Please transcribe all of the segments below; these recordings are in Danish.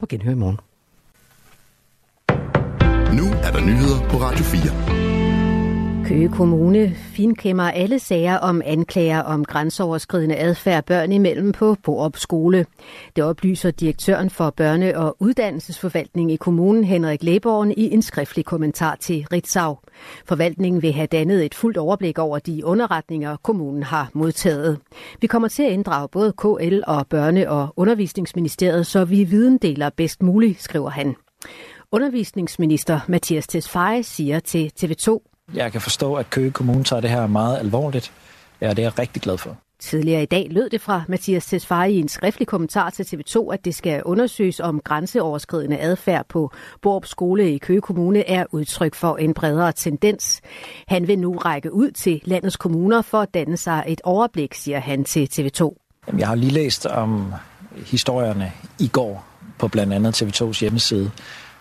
På genhør i morgen. Nu er der nyheder på Radio 4. Køge Kommune finkæmmer alle sager om anklager om grænseoverskridende adfærd børn imellem på Borup Skole. Det oplyser direktøren for børne- og uddannelsesforvaltning i kommunen, Henrik Læborgen, i en skriftlig kommentar til Ritzau. Forvaltningen vil have dannet et fuldt overblik over de underretninger, kommunen har modtaget. Vi kommer til at inddrage både KL og Børne- og Undervisningsministeriet, så vi viden deler bedst muligt, skriver han. Undervisningsminister Mathias Tesfaye siger til TV2. Jeg kan forstå, at Køge Kommune tager det her meget alvorligt, ja, det er jeg rigtig glad for. Tidligere i dag lød det fra Mathias Tesfaye i en skriftlig kommentar til TV2, at det skal undersøges om grænseoverskridende adfærd på Borup Skole i Køge Kommune er udtryk for en bredere tendens. Han vil nu række ud til landets kommuner for at danne sig et overblik, siger han til TV2. Jeg har lige læst om historierne i går på blandt andet TV2's hjemmeside,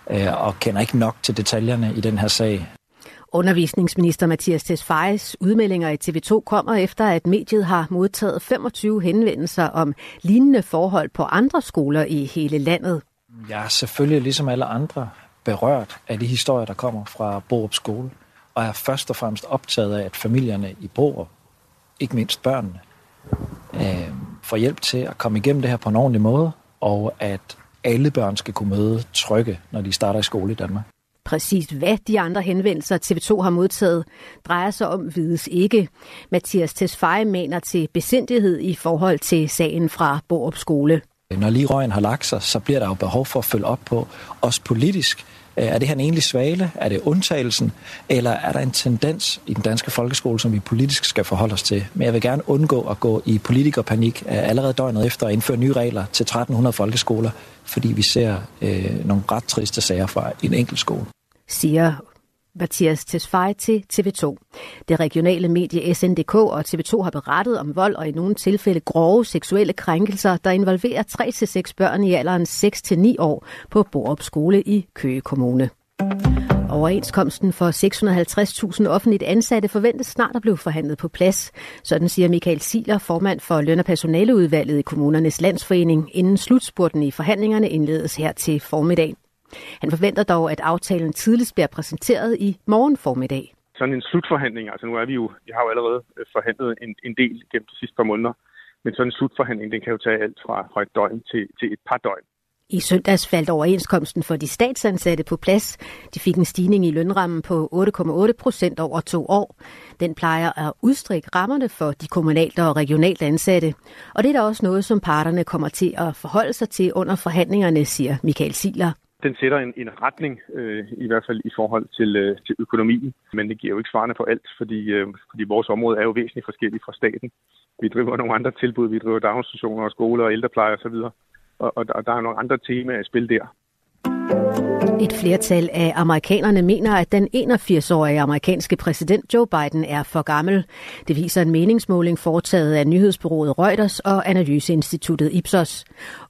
øh, og kender ikke nok til detaljerne i den her sag. Undervisningsminister Mathias Tesfayes udmeldinger i TV2 kommer efter, at mediet har modtaget 25 henvendelser om lignende forhold på andre skoler i hele landet. Jeg er selvfølgelig ligesom alle andre berørt af de historier, der kommer fra Borup Skole, og er først og fremmest optaget af, at familierne i Borup, ikke mindst børnene, øh, får hjælp til at komme igennem det her på en ordentlig måde, og at alle børn skal kunne møde trygge, når de starter i skole i Danmark. Præcis hvad de andre henvendelser TV2 har modtaget, drejer sig om vides ikke. Mathias Tesfaye mener til besindighed i forhold til sagen fra Borup Skole. Når lige røgen har lagt sig, så bliver der jo behov for at følge op på, også politisk. Øh, er det her en egentlig svale? Er det undtagelsen? Eller er der en tendens i den danske folkeskole, som vi politisk skal forholde os til? Men jeg vil gerne undgå at gå i politikerpanik øh, allerede døgnet efter at indføre nye regler til 1300 folkeskoler, fordi vi ser øh, nogle ret triste sager fra en enkelt skole siger Mathias Tesfaye til TV2. Det regionale medie SNDK og TV2 har berettet om vold og i nogle tilfælde grove seksuelle krænkelser, der involverer 3-6 børn i alderen 6-9 år på Borup Skole i Køge Kommune. Overenskomsten for 650.000 offentligt ansatte forventes snart at blive forhandlet på plads. Sådan siger Michael Siler, formand for løn- og personaleudvalget i kommunernes landsforening, inden slutspurten i forhandlingerne indledes her til formiddag. Han forventer dog, at aftalen tidligst bliver præsenteret i morgen formiddag. Sådan en slutforhandling, altså nu er vi jo, vi har jo allerede øh, forhandlet en, en del gennem de sidste par måneder, men sådan en slutforhandling, den kan jo tage alt fra, fra et døgn til, til et par døgn. I søndags faldt overenskomsten for de statsansatte på plads. De fik en stigning i lønrammen på 8,8 procent over to år. Den plejer at udstrikke rammerne for de kommunalt og regionalt ansatte. Og det er da også noget, som parterne kommer til at forholde sig til under forhandlingerne, siger Michael Siler den sætter en, en retning, øh, i hvert fald i forhold til, øh, til økonomien. Men det giver jo ikke svarene på alt, fordi, øh, fordi vores område er jo væsentligt forskelligt fra staten. Vi driver nogle andre tilbud. Vi driver daginstitutioner og skoler og ældrepleje osv. Og, og, og der er nogle andre temaer i spil der. Et flertal af amerikanerne mener, at den 81-årige amerikanske præsident Joe Biden er for gammel. Det viser en meningsmåling foretaget af nyhedsbyrået Reuters og analyseinstituttet Ipsos.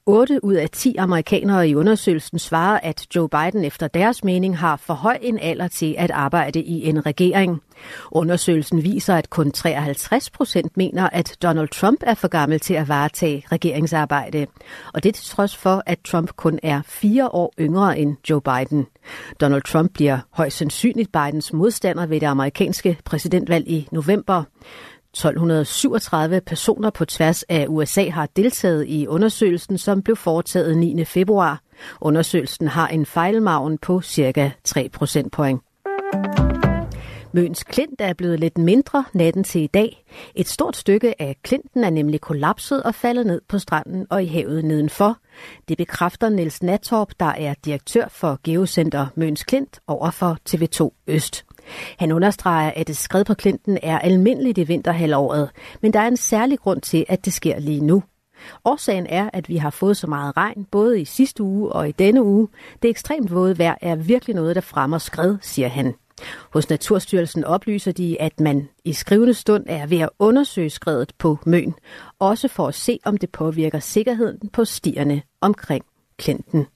8 ud af 10 amerikanere i undersøgelsen svarer, at Joe Biden efter deres mening har for høj en alder til at arbejde i en regering. Undersøgelsen viser, at kun 53 procent mener, at Donald Trump er for gammel til at varetage regeringsarbejde. Og det til trods for, at Trump kun er fire år yngre end Joe Biden. Biden. Donald Trump bliver højst sandsynligt Bidens modstander ved det amerikanske præsidentvalg i november. 1237 personer på tværs af USA har deltaget i undersøgelsen, som blev foretaget 9. februar. Undersøgelsen har en fejlmagen på cirka 3 procentpoint. Møns Klint er blevet lidt mindre natten til i dag. Et stort stykke af Klinten er nemlig kollapset og faldet ned på stranden og i havet nedenfor. Det bekræfter Niels Natorp, der er direktør for Geocenter Møns Klint over for TV2 Øst. Han understreger, at et skred på Klinten er almindeligt i vinterhalvåret, men der er en særlig grund til, at det sker lige nu. Årsagen er, at vi har fået så meget regn, både i sidste uge og i denne uge. Det ekstremt våde vejr er virkelig noget, der fremmer skred, siger han. Hos Naturstyrelsen oplyser de, at man i skrivende stund er ved at undersøge skredet på Møn, også for at se, om det påvirker sikkerheden på stierne omkring Klinten.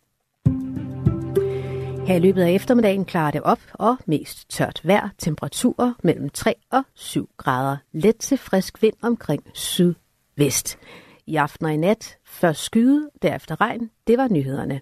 Her i løbet af eftermiddagen klarer det op og mest tørt vejr. Temperaturer mellem 3 og 7 grader. Let til frisk vind omkring sydvest. I aften og i nat først skyde, derefter regn. Det var nyhederne.